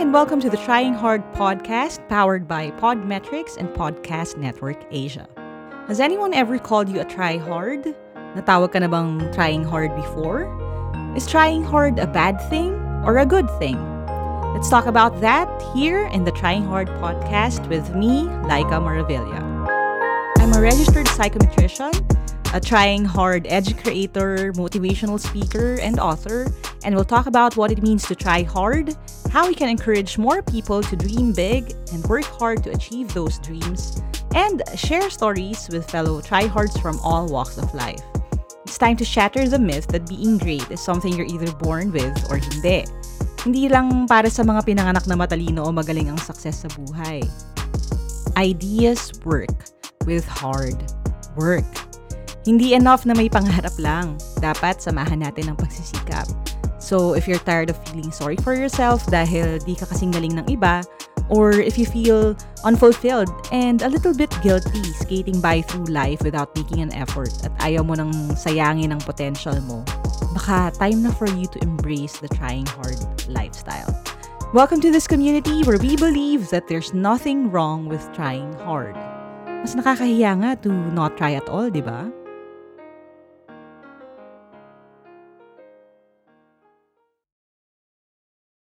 and welcome to the Trying Hard podcast powered by Podmetrics and Podcast Network Asia. Has anyone ever called you a try hard? Natawag ka na bang trying hard before? Is trying hard a bad thing or a good thing? Let's talk about that here in the Trying Hard podcast with me, Laika Maravilla. I'm a registered psychometrician, a trying hard edge creator, motivational speaker, and author, and we'll talk about what it means to try hard, how we can encourage more people to dream big and work hard to achieve those dreams, and share stories with fellow tryhards from all walks of life. It's time to shatter the myth that being great is something you're either born with or hindi. Hindi lang para sa mga pinanganak na matalino o magaling ang success sa buhay. Ideas work with hard work. Hindi enough na may pangarap lang. Dapat samahan natin ang pagsisikap. So, if you're tired of feeling sorry for yourself dahil di ka kasing galing ng iba, or if you feel unfulfilled and a little bit guilty skating by through life without making an effort at ayaw mo nang sayangin ang potential mo, baka time na for you to embrace the trying hard lifestyle. Welcome to this community where we believe that there's nothing wrong with trying hard. Mas nakakahiya nga to not try at all, di ba?